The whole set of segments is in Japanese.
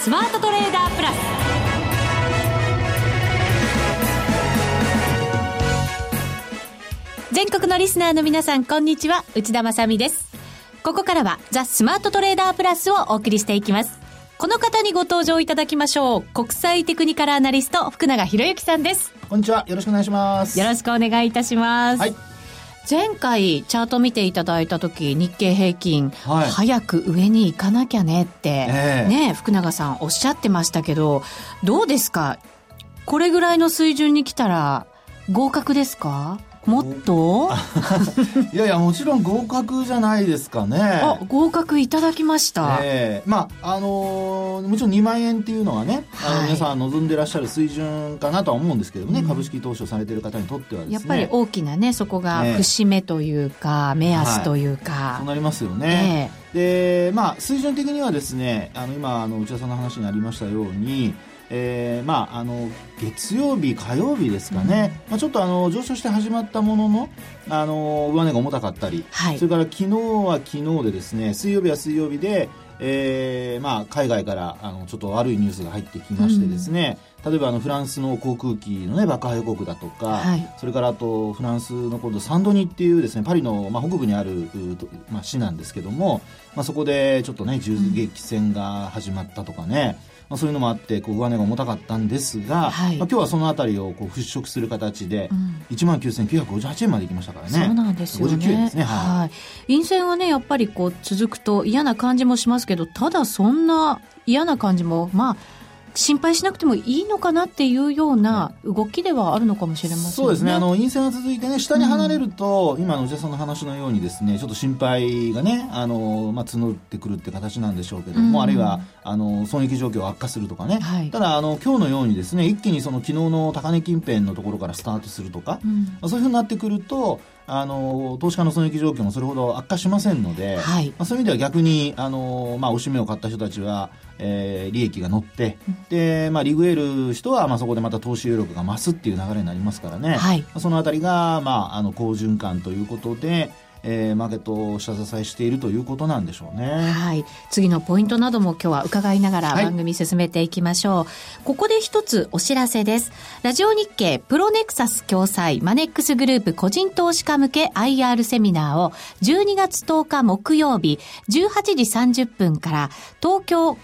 スマートトレーダープラス。全国のリスナーの皆さんこんにちは。内田まさです。ここからはザ・スマートトレーダープラスをお送りしていきます。この方にご登場いただきましょう。国際テクニカルアナリスト福永博之さんです。こんにちは。よろしくお願いします。よろしくお願いいたします。はい前回チャート見ていただいた時日経平均、はい、早く上に行かなきゃねって、えー、ね福永さんおっしゃってましたけどどうですか？これぐらいの水準に来たら合格ですか？もっと？いやいやもちろん合格じゃないですかね。あ合格いただきました。ええ。ー、まああのー、もちろん2万円っていうのはね、はい、あの皆さん望んでらっしゃる水準かなとは思うんですけどね、うん、株式投資をされてる方にとってはですね。やっぱり大きなねそこが節目というか、目安というか、はい、そうなりますよね、えー、でまあ水準的にはですねあの今あの内田さんの話にありましたようにえー、まああの月曜日火曜日ですかね、うん、まあ、ちょっとあの上昇して始まったもののあの上値が重たかったり、はい、それから昨日は昨日でですね水曜日は水曜日でえーまあ、海外からあのちょっと悪いニュースが入ってきましてですね、うん、例えばあのフランスの航空機の、ね、爆破予告だとか、はい、それからあとフランスの今度サンドニっていうですねパリの、まあ、北部にある、まあ、市なんですけども、まあ、そこでちょっとね銃撃戦が始まったとかね、うんまあ、そういうのもあってこう上値が重たかったんですが、はい、まあ、今日はそのあたりをこう払拭する形で、うん、1万9958円までいきましたからね。そうなんですよね。59円ですね。はい、陰線はねやっぱりこう続くと嫌な感じもしますけどただそんな嫌な感じもまあ心配しなくてもいいのかなっていうような動きではあるのかもしれませんね。そうですね。あの、陰線が続いてね、下に離れると、うん、今の内田さんの話のようにですね、ちょっと心配がね、あの、まあ、募ってくるって形なんでしょうけども、うん、あるいは、あの、損益状況悪化するとかね。はい、ただ、あの、今日のようにですね、一気にその昨日の高値近辺のところからスタートするとか、うん、まあ、そういうふうになってくると、あの投資家の損益状況もそれほど悪化しませんので、はい、まあ、そういう意味では逆にあの、まあ、おしめを買った人たちは、えー、利益が乗って、でまあ、リグエる人は、まあ、そこでまた投資余力が増すっていう流れになりますからね、はい、そのあたりが、まあ、あの好循環ということで、えー、マーケットを下支えしているということなんでしょうね。はい。次のポイントなども今日は伺いながら番組進めていきましょう。はい、ここで一つお知らせです。ラジオ日経プロネクサス共催マネックスグループ個人投資家向け IR セミナーを12月10日木曜日18時30分から東京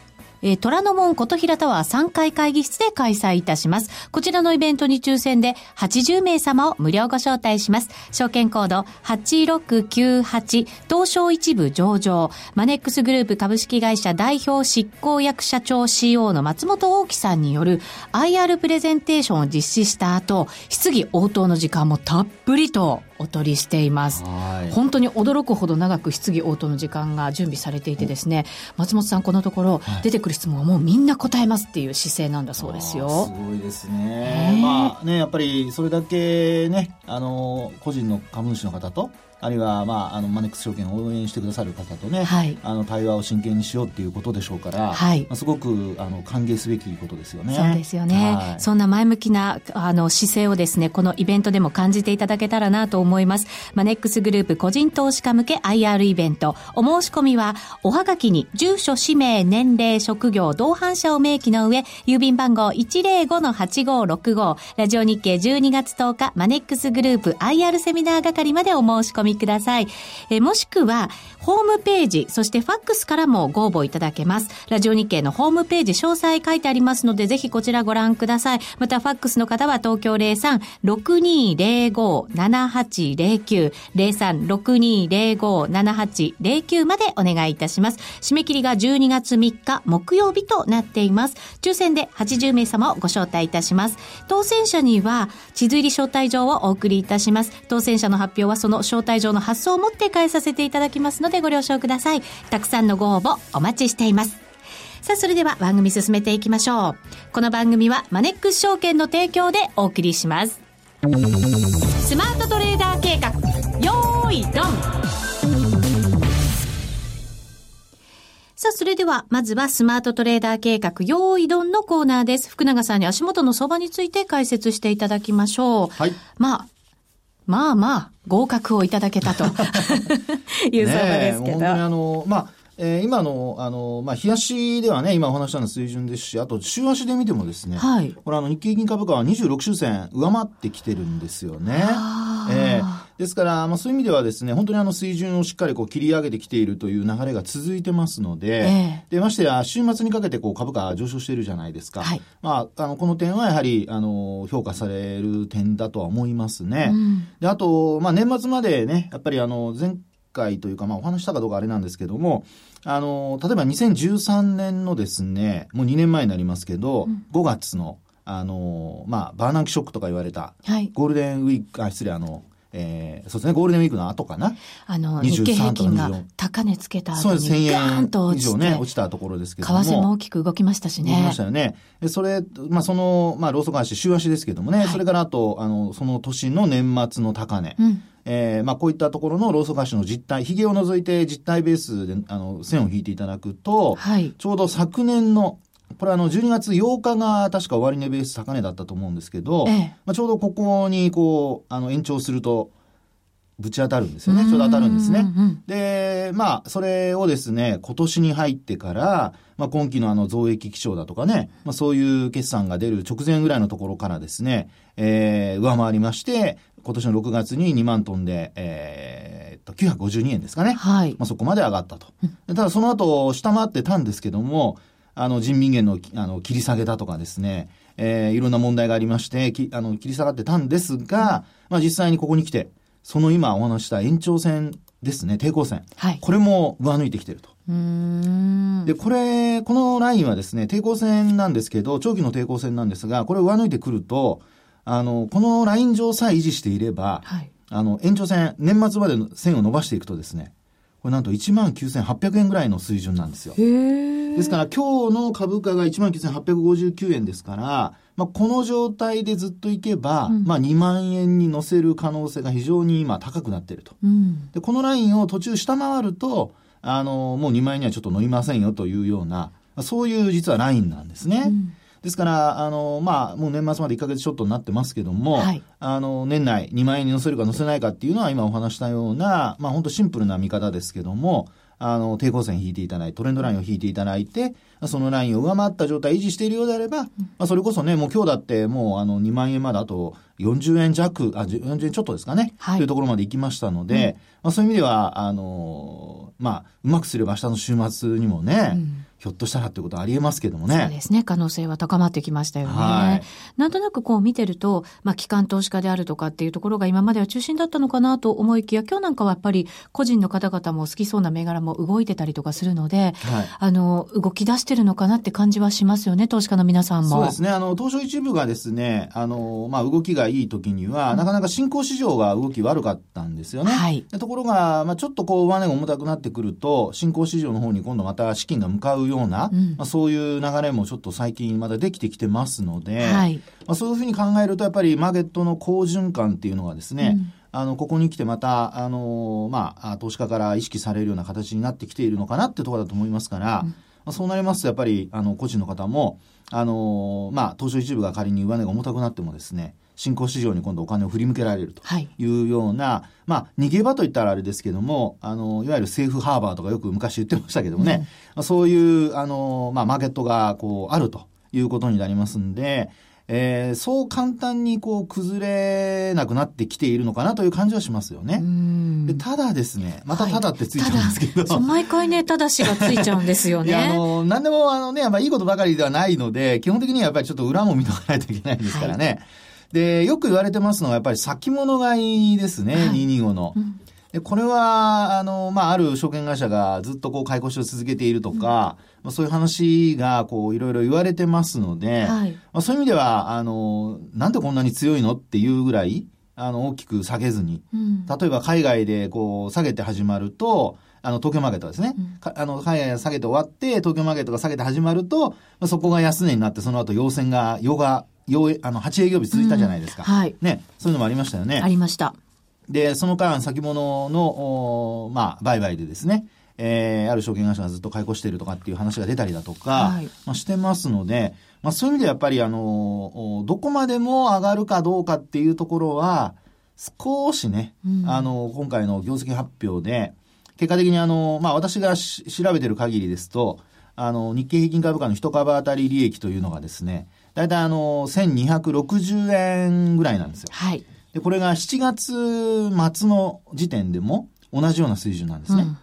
えー、虎ノ門琴平タワー3階会議室で開催いたします。こちらのイベントに抽選で80名様を無料ご招待します。証券コード8698東証一部上場マネックスグループ株式会社代表執行役社長 CO の松本大樹さんによる IR プレゼンテーションを実施した後、質疑応答の時間もたっぷりとお取りしています。本当に驚くほど長く質疑応答の時間が準備されていてですね、松本さんこのところ、出てくる質問はもうみんな答えますっていう姿勢なんだそうですよ。すごいですね。まあね、やっぱりそれだけね、あの、個人の株主の方と、あるいは、まあ、あのマネックス証券を応援してくださる方とね、はい、あの対話を真剣にしようっていうことでしょうから、はい、まあ、すごくあの歓迎すべきことですよね。そうですよね。はい、そんな前向きなあの姿勢をですね、このイベントでも感じていただけたらなと思います。マネックスグループ個人投資家向け IR イベント、お申し込みは、おはがきに住所、氏名、年齢、職業、同伴者を明記の上、郵便番号105-8565、ラジオ日経12月10日、マネックスグループ IR セミナー係までお申し込みください。えもしくは、ホームページ、そしてファックスからもご応募いただけます。ラジオ日経のホームページ詳細書いてありますので、ぜひこちらご覧ください。また、ファックスの方は東京03-6205-7809、03-6205-7809までお願いいたします。締め切りが12月3日木曜日となっています。抽選で80名様をご招待いたします。当選者には、地図入り招待状をお送りいたします。当選者の発表はその招待状の発送をもって返させていただきますのでご了承ください。たくさんのご応募お待ちしています。さあ、それでは番組進めていきましょう。この番組はマネックス証券の提供でお送りします。スマートトレーダー計画、よーい、ドンさあ、それでは、まずはスマートトレーダー計画、用意ドンのコーナーです。福永さんに足元の相場について解説していただきましょう。はい。まあ、まあまあ、合格をいただけたと いう相場ですけど。ね、本当にあの、まあ、えー、今の、あの、まあ、冷やしではね、今お話したの水準ですし、あと、週足で見てもですね、はい、これあの、日経平均株価は26周線上回ってきてるんですよね。えーですから、まあ、そういう意味ではですね、本当にあの水準をしっかりこう切り上げてきているという流れが続いてますので、えー、で、ましてや、週末にかけてこう株価上昇しているじゃないですか。はい、まあ、あの、この点はやはり、あの、評価される点だとは思いますね。うん、で、あと、まあ、年末までね、やっぱりあの、前回というか、まあ、お話したかどうかあれなんですけども、あの、例えば2013年のですね、もう2年前になりますけど、うん、5月の、あの、まあ、バーナンキショックとか言われた、はい、ゴールデンウィーク、あ、失礼、あの、えー、そうですね、ゴールデンウィークの後かな？あの、日経平均が高値つけた後にそうです、1000円以上ね、落ちたところですけども。為替も大きく動きましたしね。動きましたよね。それ、まあ、その、まあ、ローソク足、週足ですけどもね、はい、それからあと、あの、その年の年末の高値。うんえー、まあ、こういったところのローソク足の実態、髭を除いて実態ベースで、あの、線を引いていただくと、はい、ちょうど昨年のこれあの、12月8日が確か終値ベース高値だったと思うんですけど、ええ、まあ、ちょうどここにこう、あの、延長すると、ぶち当たるんですよね。ちょうど当たるんですね。で、まあ、それをですね、今年に入ってから、まあ、今期のあの増益基調だとかね、まあ、そういう決算が出る直前ぐらいのところからですね、えー、上回りまして、今年の6月に2万トンで、えー、と、952円ですかね。はい。まあ、そこまで上がったと。ただその後、下回ってたんですけども、あの、人民元の、あの、切り下げだとかですね、えー、いろんな問題がありまして、きあの、切り下がってたんですが、まあ、実際にここに来て、その今お話した延長線ですね、抵抗線。はい。これも上抜いてきてると。で、これ、このラインはですね、抵抗線なんですけど、長期の抵抗線なんですが、これ上抜いてくると、あの、このライン上さえ維持していれば、はい、あの、延長線、年末までの線を伸ばしていくとですね、これなんと1万9800円ぐらいの水準なんですよ。ですから今日の株価が1万9859円ですから、まあ、この状態でずっといけば、うん、まあ、2万円に乗せる可能性が非常に今高くなっていると、うん、でこのラインを途中下回るとあのもう2万円にはちょっと乗りませんよというようなそういう実はラインなんですね。うんですから、あの、まあ、もう年末まで1か月ちょっとになってますけども、はい、あの、年内2万円に乗せるか乗せないかっていうのは今お話したような、まあ、本当シンプルな見方ですけども、あの、抵抗線引いていただいて、トレンドラインを引いていただいて、そのラインを上回った状態維持しているようであれば、まあ、それこそね、もう今日だってもうあの2万円まであと40円弱、あ、40円ちょっとですかね、はい、というところまで行きましたので、うん、まあ、そういう意味では、あの、まあ、うまくすれば明日の週末にもね、うんひょっとしたらってことはありえますけどもね。そうですね。可能性は高まってきましたよね。はい、なんとなくこう見てると、まあ、機関投資家であるとかっていうところが今までは中心だったのかなと思いきや、今日なんかはやっぱり個人の方々も好きそうな銘柄も動いてたりとかするので、はい、あの、動き出してるのかなって感じはしますよね、投資家の皆さんも。そうですね。あの、東証一部がですね、あの、まあ、動きがいい時には、うん、なかなか新興市場が動き悪かったんですよね。はい。ところが、まあ、ちょっとこう、上値が重たくなってくると、新興市場の方に今度また資金が向かうような、うん、まあ、そういう流れもちょっと最近まだできてきてますので、はい、まあ、そういうふうに考えると、やっぱりマーケットの好循環っていうのがですね、うん。あの、ここに来てまた、あの、まあ、投資家から意識されるような形になってきているのかなってところだと思いますから、うん、まあ、そうなりますと、やっぱり、あの、個人の方も、あの、まあ、東証一部が仮に上値が重たくなってもですね、新興市場に今度お金を振り向けられるというような、はい、まあ、逃げ場といったらあれですけども、あの、いわゆるセーフハーバーとかよく昔言ってましたけどもね、うん、まあ、そういう、あの、まあ、マーケットが、こう、あるということになりますんで、えー、そう簡単にこう崩れなくなってきているのかなという感じはしますよね。でただですね、またただってついちゃうんですけど。はい、毎回ね、ただしがついちゃうんですよね。いや、あの、なんでもあのね、やっぱいいことばかりではないので、基本的にはやっぱりちょっと裏も見とかないといけないんですからね。はいで、よく言われてますのはやっぱり先物買いですね、はい、225の。うん。でこれは、あの、まあ、ある証券会社がずっとこう買い越しを続けているとか、うん、まあ、そういう話がこういろいろ言われてますので、はい、まあ、そういう意味では、あの、なんでこんなに強いのっていうぐらい、あの、大きく下げずに、うん、例えば海外でこう下げて始まると、あの、東京マーケットですね。うん、あの、海外下げて終わって、東京マーケットが下げて始まると、まあ、そこが安値になって、その後陽線が、陽がようあの8営業日続いたじゃないですか、うん、はい、ね、そういうのもありましたよね。ありました。で、その間、先物の、おまあ、売買でですね、えー、ある証券会社がずっと買い越しているとかっていう話が出たりだとか、はい、まあ、してますので、まあ、そういう意味でやっぱり、あの、どこまでも上がるかどうかっていうところは、少しね、うん、あの、今回の業績発表で、結果的にあの、まあ私が調べてる限りですと、あの、日経平均株価の一株当たり利益というのがですね、大体あの、1260円ぐらいなんですよ。はい。で、これが7月末の時点でも同じような水準なんですね。うん、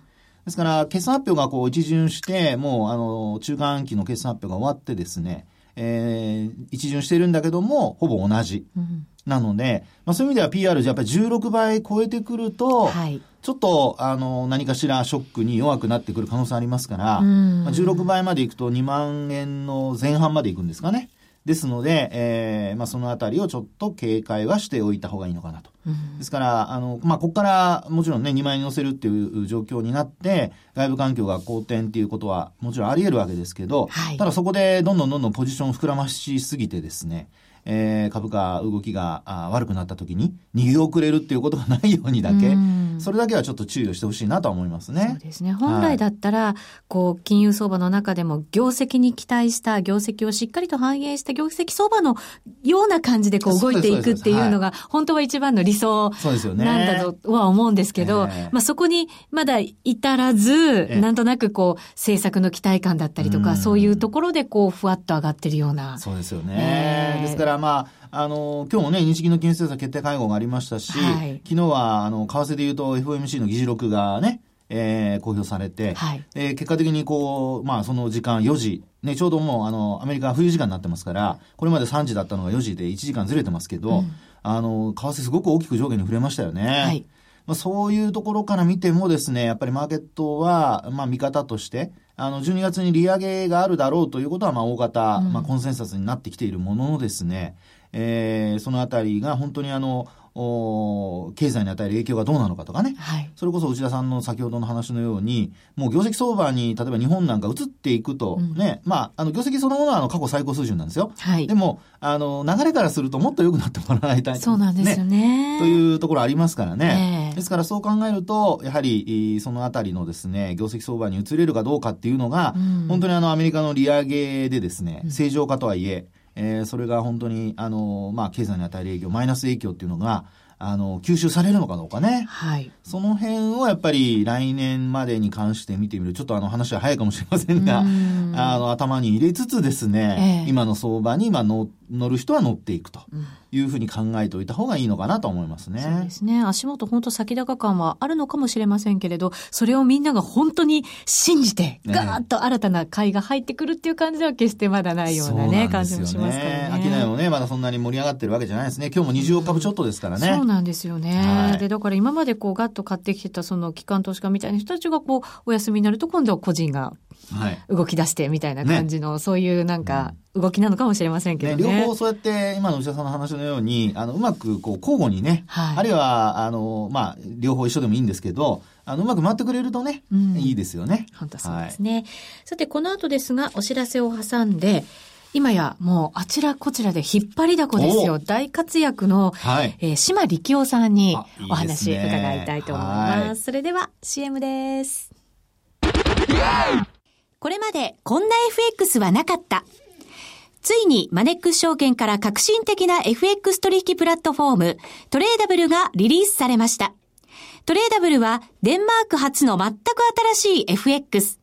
ですから、決算発表がこう一巡して、もうあの、中間期の決算発表が終わってですね、えー、一巡してるんだけども、ほぼ同じ。うんなので、まあ、そういう意味では PR じゃやっぱり16倍超えてくると、はい、ちょっと、あの、何かしらショックに弱くなってくる可能性ありますから、まあ、16倍までいくと2万円の前半までいくんですかね。ですので、えー、まあ、そのあたりをちょっと警戒はしておいた方がいいのかなと。うん、ですから、あの、まあ、ここからもちろんね、2万円に乗せるっていう状況になって、外部環境が好転っていうことはもちろんあり得るわけですけど、はい、ただそこでどんどんどんどんポジションを膨らましすぎてですね、えー、株価動きがあ悪くなった時に逃げ遅れるっていうことがないようにだけ、それだけはちょっと注意をしてほしいなと思いますね。そうですね。本来だったら、はい、こう、金融相場の中でも業績に期待した業績をしっかりと反映した業績相場のような感じでこう動いていくっていうのが、本当は一番の理想なんだとは思うんですけど、ね、まあそこにまだ至らず、なんとなくこう、政策の期待感だったりとか、そういうところでこう、ふわっと上がってるような。そうですよね。えー、ですからまあ、あの、今日もね、日銀の金融政策決定会合がありましたし、はい、昨日は、あの、為替で言うと FOMC の議事録がね、えー、公表されて、はい、えー、結果的にこう、まあ、その時間4時、ね、ちょうどもう、あの、アメリカ冬時間になってますから、これまで3時だったのが4時で1時間ずれてますけど、うん、あの、為替すごく大きく上下に触れましたよね。はいまあ、そういうところから見てもですね、やっぱりマーケットは、まあ、見方として、あの、12月に利上げがあるだろうということは、まあ、大方、うん、まあ、コンセンサスになってきているもののですね、えー、そのあたりが本当にあの、お経済に与える影響がどうなのかとかね、はい、それこそ内田さんの先ほどの話のように、もう業績相場に例えば日本なんか移っていくと、ね、うん、まあ、あの業績そのものはあの過去最高水準なんですよ。はい、でも、あの、流れからするともっと良くなってもらわないたい。そうなんですよね。ね。というところありますからね。えー、ですからそう考えると、やはり、そのあたりのですね、業績相場に移れるかどうかっていうのが、うん、本当にあのアメリカの利上げでですね、正常化とはいえ、えー、それが本当に、あの、まあ、経済に与える影響、マイナス影響っていうのが、あの、吸収されるのかどうかね。はい。その辺をやっぱり来年までに関して見てみる。ちょっとあの話は早いかもしれませんが、あの、頭に入れつつですね、えー、今の相場に今乗る人は乗っていくと。うんいうふうに考えておいた方がいいのかなと思いますね。そうですね。足元本当先高感はあるのかもしれませんけれど、それをみんなが本当に信じて、ガーッと新たな買いが入ってくるっていう感じでは決してまだないようなね、ね感じもしますからね。商いもね、まだそんなに盛り上がってるわけじゃないですね。今日も20億株ちょっとですからね。そうなんですよね。はい、で、だから今までこうガッと買ってきてたその機関投資家みたいな人たちがこうお休みになると今度は個人が動き出してみたいな感じの、ね、そういうなんか動きなのかもしれませんけどね。ね両方そうやって今の内田さんの話のように、あの、うまくこう交互にね、はい、あるいは、あの、まあ、両方一緒でもいいんですけど、あの、うまく回ってくれるとね、うん、いいですよね。本当そうですね。はい、さて、この後ですが、お知らせを挟んで、今やもうあちらこちらで引っ張りだこですよ。大活躍の、はい、えー、島力夫さんにお話伺いたいと思います。それでは CM です。これまでこんな FX はなかった。ついにマネックス証券から革新的な FX 取引プラットフォーム、トレーダブルがリリースされました。トレーダブルはデンマーク初の全く新しい FX。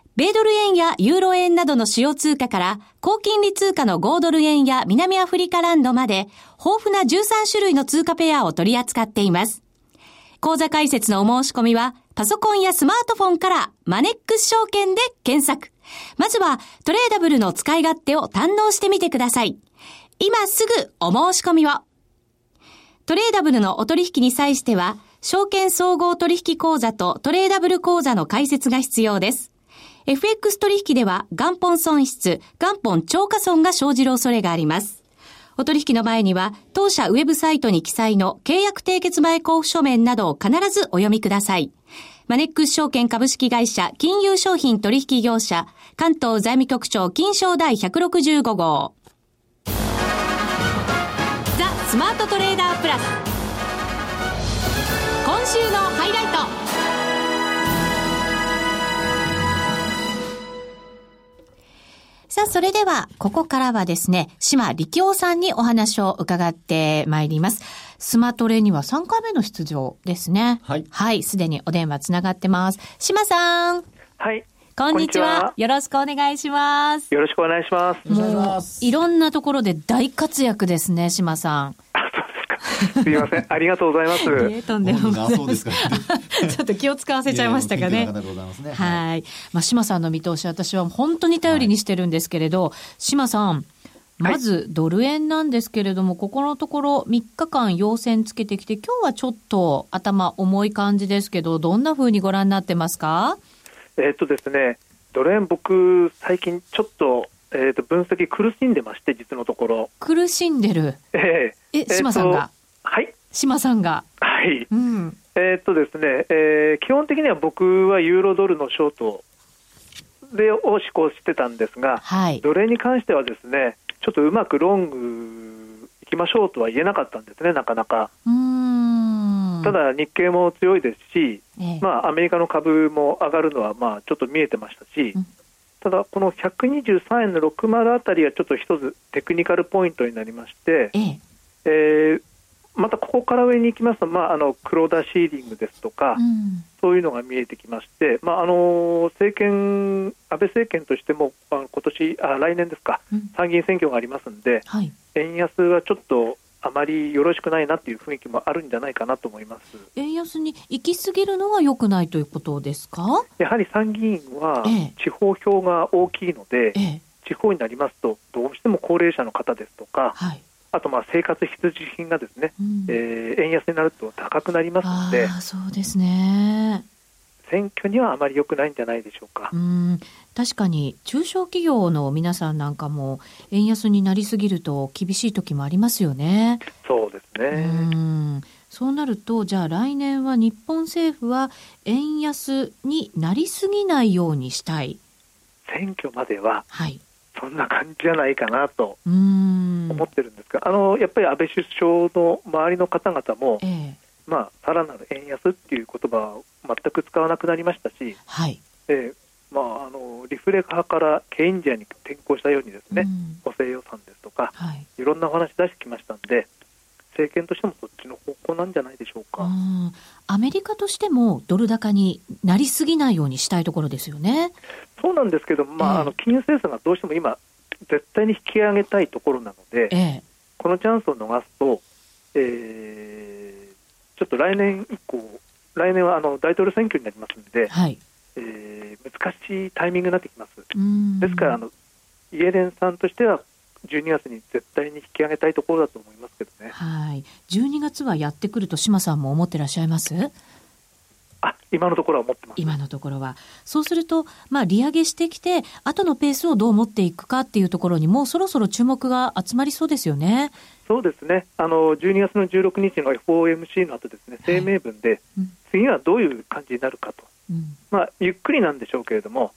米ドル円やユーロ円などの主要通貨から、高金利通貨の5ドル円や南アフリカランドまで、豊富な13種類の通貨ペアを取り扱っています。口座開設のお申し込みは、パソコンやスマートフォンからマネックス証券で検索。まずはトレーダブルの使い勝手を堪能してみてください。今すぐお申し込みを。トレーダブルのお取引に際しては、証券総合取引口座とトレーダブル口座の開設が必要です。FX 取引では元本損失、元本超過損が生じる恐れがあります。お取引の前には、当社ウェブサイトに記載の契約締結前交付書面などを必ずお読みください。マネックス証券株式会社金融商品取引業者関東財務局長金賞第165号。ザ・スマートトレーダープラス。今週のハイライト。さあ、それでは、ここからはですね、島力夫さんにお話を伺ってまいります。スマトレには3回目の出場ですね。はい。はい、すでにお電話つながってます。島さん。はい。こんにちは。よろしくお願いします。よろしくお願いします。もう、いろんなところで大活躍ですね、島さん。すみません。ありがとうございます。えとんでもない。そうですか、ちょっと気を使わせちゃいましたかね。はい。まあ、島さんの見通し、私は本当に頼りにしてるんですけれど、島さん、まずドル円なんですけれども、ここのところ3日間陽線つけてきて、今日はちょっと頭重い感じですけど、どんなふうにご覧になってますか？えっとですね、ドル円僕、最近ちょっと、えー、と分析苦しんでまして、実のところ。苦しんでるええー、え、島さんが、はい。島さんが？はい。うん、えっとですね、えー、基本的には僕はユーロドルのショートでを施行してたんですが、はい、ドル円に関してはですね、ちょっとうまくロングいきましょうとは言えなかったんですね、なかなか。ただ、日経も強いですし、ええ、まあ、アメリカの株も上がるのはまあちょっと見えてましたし、うん、ただ、この123円の60あたりはちょっと一つテクニカルポイントになりまして、ええ。えー、またここから上に行きますと、まあ、あの黒田シーリングですとか、うん、そういうのが見えてきまして、まあ、あの政権安倍政権としても、あ、今年あ来年ですか、うん、参議院選挙がありますので、はい、円安はちょっとあまりよろしくないなという雰囲気もあるんじゃないかなと思います。円安に行き過ぎるのはよくないということですか？やはり参議院は地方票が大きいので、ええ、地方になりますと、どうしても高齢者の方ですとか、はい。あとまあ生活必需品がですね、うん、えー、円安になると高くなりますので、そうですね。選挙にはあまり良くないんじゃないでしょうか。うん確かに中小企業の皆さんなんかも円安になりすぎると厳しい時もありますよね。そうですね。うんそうなるとじゃあ来年は日本政府は円安になりすぎないようにしたい。選挙までは、はい、そんな感じじゃないかなと思ってるんですが、あのやっぱり安倍首相の周りの方々も、ええ、まあ、さらなる円安っていう言葉を全く使わなくなりましたし、はいえまあ、あのリフレ派からケインジアに転向したようにですね、補正予算ですとか、はい、いろんなお話出してきましたんで、政権としてもそっちの方向なんじゃないでしょうか。アメリカとしてもドル高になりすぎないようにしたいところですよね。そうなんですけど、まあ、えー、あの金融政策がどうしても今、絶対に引き上げたいところなので、えー、このチャンスを逃すと、えー、ちょっと来年以降、来年はあの大統領選挙になりますので、はい。えー、難しいタイミングになってきます。ですからあの、イエレンさんとしては、12月に絶対に引き上げたいところだと思いますけどね。はい。12月はやってくると島さんも思ってらっしゃいます？あ今のところは思ってます。今のところは。そうすると、まあ、利上げしてきて、後のペースをどう持っていくかっていうところにも、そろそろ注目が集まりそうですよね。そうですね。あの、12月の16日の FOMC の後ですね、声明文で、はいうん、次はどういう感じになるかと。うん、まあ、ゆっくりなんでしょうけれども、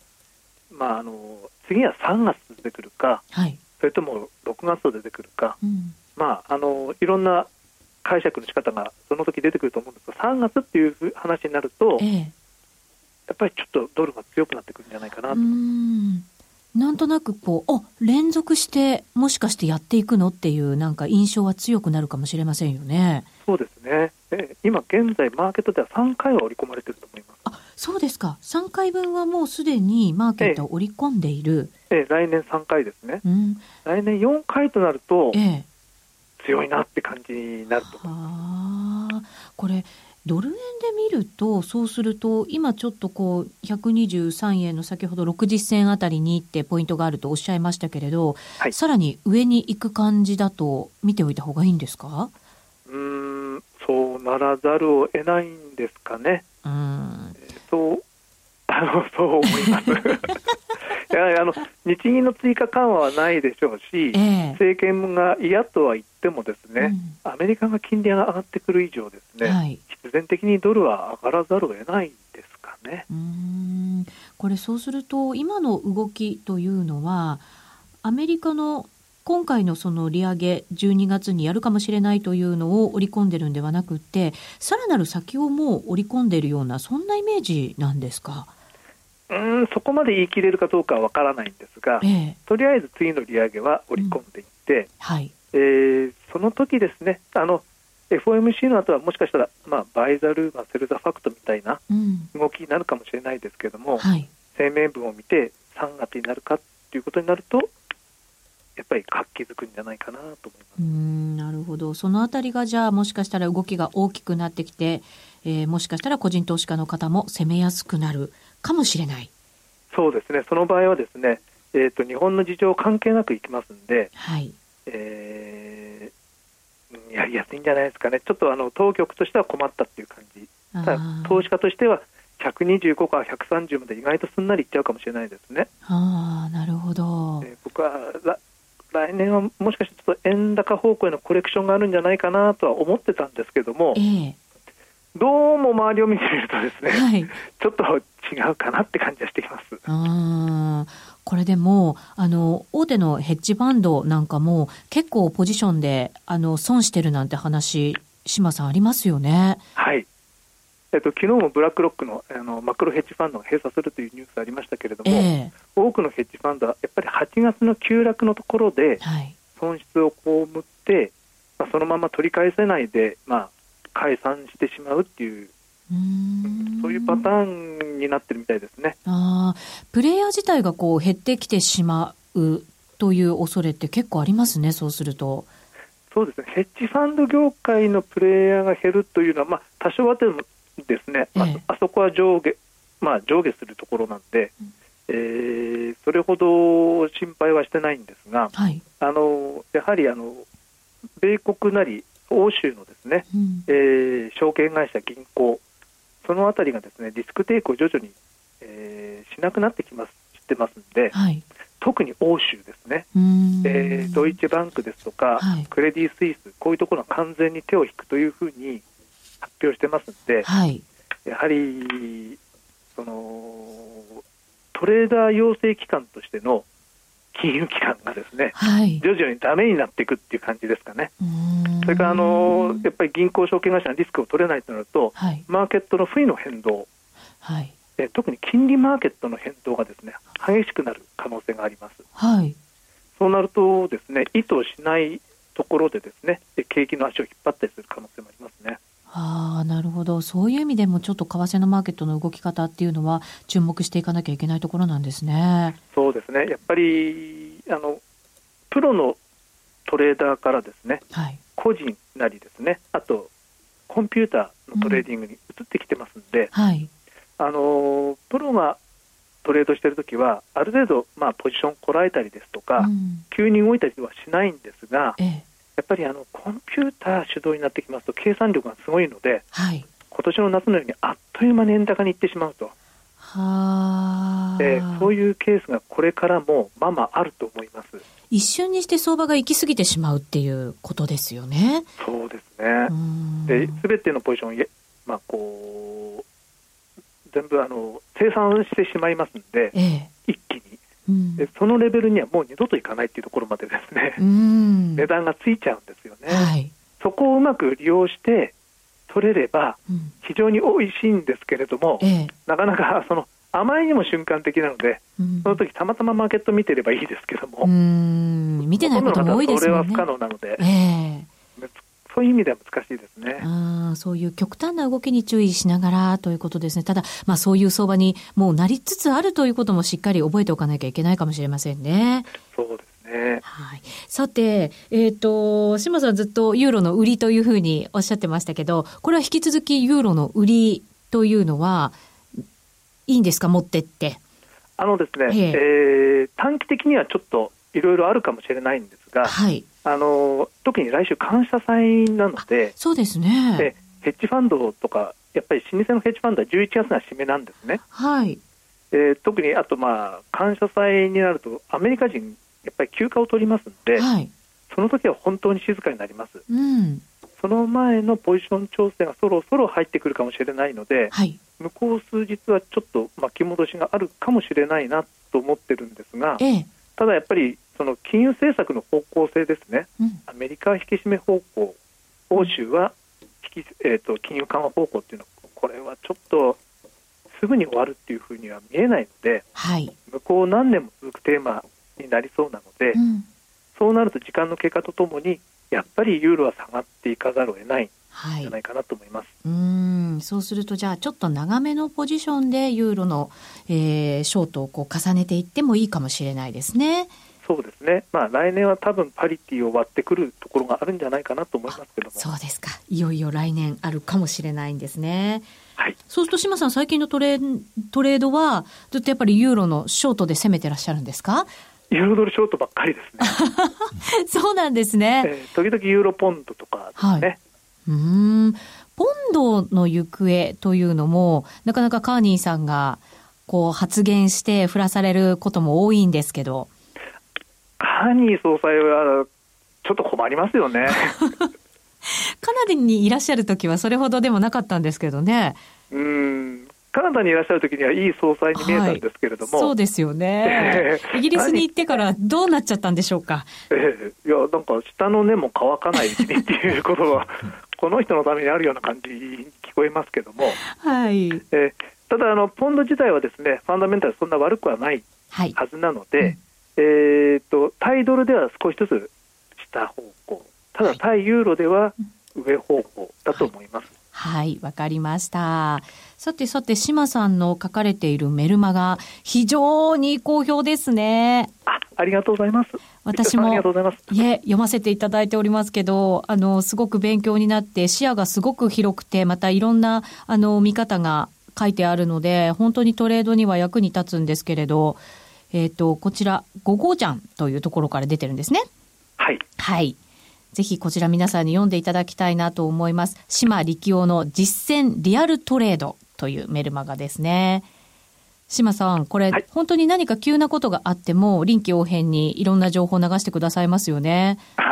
まあ、あの、次は3月出てくるか、はい、それとも6月と出てくるか、うん、まあ、あの、いろんな解釈の仕方がその時出てくると思うんですが3月っていう話になると、ええ、やっぱりちょっとドルが強くなってくるんじゃないかなとなんとなくこうお連続してもしかしてやっていくのっていうなんか印象は強くなるかもしれませんよね。そうですね。え今現在マーケットでは3回は織り込まれてると思います。あそうですか。3回分はもうすでにマーケットを織り込んでいる。ええ来年3回ですね。うん、来年4回となると、ええ、強いなって感じになると思いこれドル円で見ると、そうすると、今ちょっとこう、123円の先ほど60銭あたりにってポイントがあるとおっしゃいましたけれど、はい、さらに上に行く感じだと見ておいた方がいいんですか？うん、そうならざるを得ないんですかね。うん。そう、あの、そう思います。あの日銀の追加緩和はないでしょうし、えー、政権が嫌とは言ってもですね、うん、アメリカが金利が上がってくる以上ですね、はい、必然的にドルは上がらざるを得ないですかね。うん。これそうすると今の動きというのはアメリカの今回のその利上げ12月にやるかもしれないというのを織り込んでるんではなくてさらなる先をもう織り込んでいるようなそんなイメージなんですか？うんそこまで言い切れるかどうかはわからないんですが、ええ、とりあえず次の利上げは織り込んでいって、うん、はい。えー、その時ですねあの FOMC の後はもしかしたら、まあ、バイザルーマセルザファクトみたいな動きになるかもしれないですけれども、うんはい、声明文を見て3月になるかということになるとやっぱり活気づくんじゃないかなと思います。うんなるほど。そのあたりがじゃあもしかしたら動きが大きくなってきて、えー、もしかしたら個人投資家の方も攻めやすくなるかもしれない。そうですね。その場合はですね、えーと、日本の事情関係なくいきますんで、はい。えー、やりやすいんじゃないですかね。ちょっとあの当局としては困ったっていう感じ。ただ投資家としては125から130まで意外とすんなりいっちゃうかもしれないですね。あなるほど、えー、僕は来年はもしかしてちょっと円高方向へのコレクションがあるんじゃないかなとは思ってたんですけども、えー、どうも周りを見てみるとですね、はい、ちょっと違うかなって感じがしてきます。あこれでもあの大手のヘッジファンドなんかも結構ポジションであの損してるなんて話島さんありますよね。はいえっと昨日もブラックロックのあのマクロヘッジファンドが閉鎖するというニュースありましたけれども、えー、多くのヘッジファンドはやっぱり8月の急落のところで損失を被って、まあ、そのまま取り返せないで、まあ、解散してしまうっていううそういうパターンになってるみたいですね。あプレイヤー自体がこう減ってきてしまうという恐れって結構ありますね、そうすると。そうですね。ヘッジファンド業界のプレイヤーが減るというのは、まあ、多少はでもですね、ええ、あそこは上下,、まあ、上下するところなんで、うん、えー、それほど心配はしてないんですが、はい、あのやはりあの米国なり欧州のですね、うん、えー、証券会社、銀行、そのあたりがですねリスクテイクを徐々に、えー、しなくなってきますしてますんで、はい、特に欧州ですね、えー、ドイツバンクですとか、はい、クレディ・スイス、こういうところは完全に手を引くというふうに発表してますんで、はい、やはりそのトレーダー養成機関としての金融機関がですね、はい、徐々にだめになっていくっていう感じですかね。それからあのやっぱり銀行証券会社のリスクを取れないとなると、はい、マーケットの不意の変動、はい、え特に金利マーケットの変動がですね激しくなる可能性があります。はい、そうなるとですね意図しないところでですね景気の足を引っ張ったりする可能性もありますね。あなるほど。そういう意味でもちょっと為替のマーケットの動き方っていうのは注目していかなきゃいけないところなんですね。そうですね。やっぱりあのプロのトレーダーからですね、はい、個人なりですねあとコンピューターのトレーディングに移ってきてますんで、うんはい、あのプロがトレードしているときはある程度、まあ、ポジションこらえたりですとか、うん、急に動いたりはしないんですが、ええ、やっぱりあのコンピューター主導になってきますと計算力がすごいので、はい、今年の夏のようにあっという間に円高にいってしまうと。はえー、そういうケースがこれからもままあると思います。一瞬にして相場が行き過ぎてしまうっていうことですよね。そうですね。で全てのポジション、まあ、こう全部あの生産してしまいますんで、ええ、一気にうん、そのレベルにはもう二度といかないっていうところまでですね、うん、値段がついちゃうんですよね、はい、そこをうまく利用して取れれば非常に美味しいんですけれども、うん、なかなか そのあまりにも瞬間的なので、その時たまたまマーケット見てればいいですけども、見てないことも多いですもんね。それは不可能なので、えー、そういう意味では難しいですね。あそういう極端な動きに注意しながらということですね。ただ、まあそういう相場にもうなりつつあるということもしっかり覚えておかなきゃいけないかもしれませんね。そうですね。はい。さて、えっ、ー、と、島さんずっとユーロの売りというふうにおっしゃってましたけど、これは引き続きユーロの売りというのは、いいんですか、持ってって。あのですね、ええー、短期的にはちょっといろいろあるかもしれないんですが、はい、あの特に来週、感謝祭なので、そうですね。でヘッジファンドとか、やっぱり老舗のヘッジファンドは11月が締めなんですね。はい。えー、特にあと、まあ、感謝祭になると、アメリカ人、やっぱり休暇を取りますので、はい、その時は本当に静かになります。うん、その前のポジション調整がそろそろ入ってくるかもしれないので、はい、向こう数日はちょっと巻き戻しがあるかもしれないなと思ってるんですが、ええ、ただやっぱりその金融政策の方向性ですね、うん、アメリカは引き締め方向、欧州は引き、えーと、金融緩和方向っていうのは、これはちょっとすぐに終わるっていうふうには見えないので、はい、向こう何年も続くテーマになりそうなので、うん、そうなると時間の経過とともに、やっぱりユーロは下がっていかざるを得ない。じゃないかなと思います。うんそうするとじゃあちょっと長めのポジションでユーロの、えー、ショートをこう重ねていってもいいかもしれないですね。そうですね、まあ、来年は多分パリティを割ってくるところがあるんじゃないかなと思いますけどもそうですか、いよいよ来年あるかもしれないんですね。はい、そうすると、島さん、最近のトレトレードは、ずっとやっぱりユーロのショートで攻めてらっしゃるんですか？ユーロドルショートばっかりですね。そうなんですね。えー、時々ユーロポンドとかね。はい、うんポンドの行方というのも、なかなかカーニーさんがこう発言して振らされることも多いんですけど。カーニー総裁はちょっと困りますよね。カナダにいらっしゃるときはそれほどでもなかったんですけどね。うんカナダにいらっしゃるときにはいい総裁に見えたんですけれども、はい、そうですよね、イギリスに行ってからどうなっちゃったんでしょうか。えー、いや、なんか下の根も乾かないうちにっていうことは、この人のためにあるような感じに聞こえますけども、はい。えー、ただあの、ポンド自体はですねファンダメンタルそんな悪くはないはずなので、はいうん。えーと、タイドルでは少しずつ下方向、ただ対ユーロでは上方向だと思います。はい、わ、はい、かりました。さてさて、島さんの書かれているメルマが非常に好評ですね。あ、ありがとうございます。私も、いえ、読ませていただいておりますけど、あの、すごく勉強になって、視野がすごく広くて、またいろんな、あの、見方が書いてあるので、本当にトレードには役に立つんですけれど、えっ、ー、と、こちら、5号ちゃんというところから出てるんですね。はい。はい。ぜひこちら皆さんに読んでいただきたいなと思います。島力夫の実践リアルトレードというメルマガですね。島さん、これ、はい、本当に何か急なことがあっても、臨機応変にいろんな情報を流してくださいますよね。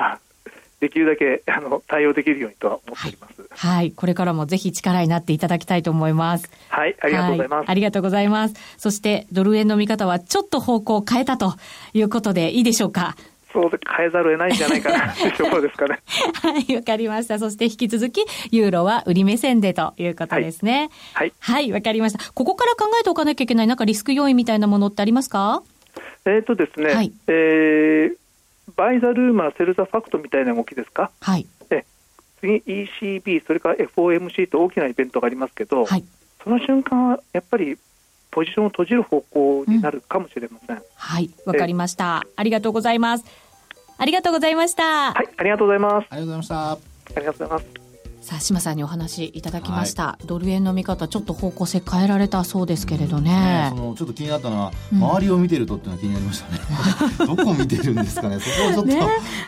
できるだけあの対応できるようにとは思っております、はい、はい、これからもぜひ力になっていただきたいと思います。はい、ありがとうございます。はい、ありがとうございます。そして、ドル円の見方はちょっと方向を変えたということでいいでしょうか？そうで変えざるを得ないんじゃないかな というところですかね。はい、わかりました。そして引き続き、ユーロは売り目線でということですね。はい。はい、わ、はい、かりました。ここから考えておかなきゃいけない、なんかリスク要因みたいなものってありますか？えっ、とですね、はい、えー、 buy the rumor、sell the fact みたいな動きですか、はい、え次、ECB、それから FOMC と大きなイベントがありますけど、はい、その瞬間はやっぱりポジションを閉じる方向になるかもしれません。うん、はい、わかりました。ありがとうございます。ありがとうございました。はい、ありがとうございます。ありがとうございました。ありがとうございます。さあ、島さんにお話いただきました、はい、ドル円の見方、ちょっと方向性変えられたそうですけれどね。うん、そのちょっと気になったのは、周りを見てるとっていうのが気になりましたね。どこを見てるんですかね、そこをちょっ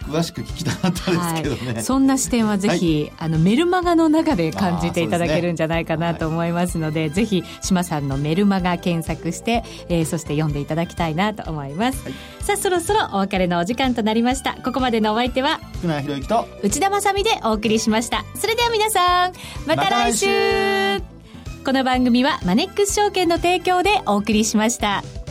と、詳しく聞きたかったですけどね。はい、そんな視点はぜひ、はい、あのメルマガの中で感じていただけるんじゃないかなと思いますので、でね、ぜひ島さんのメルマガ検索して、えー、そして読んでいただきたいなと思います。さあ、そろそろお別れのお時間となりました。ここまでのお相手は、福永博之と内田まさでお送りしました。それでは皆さん、また来週この番組はマネックス証券の提供でお送りしました。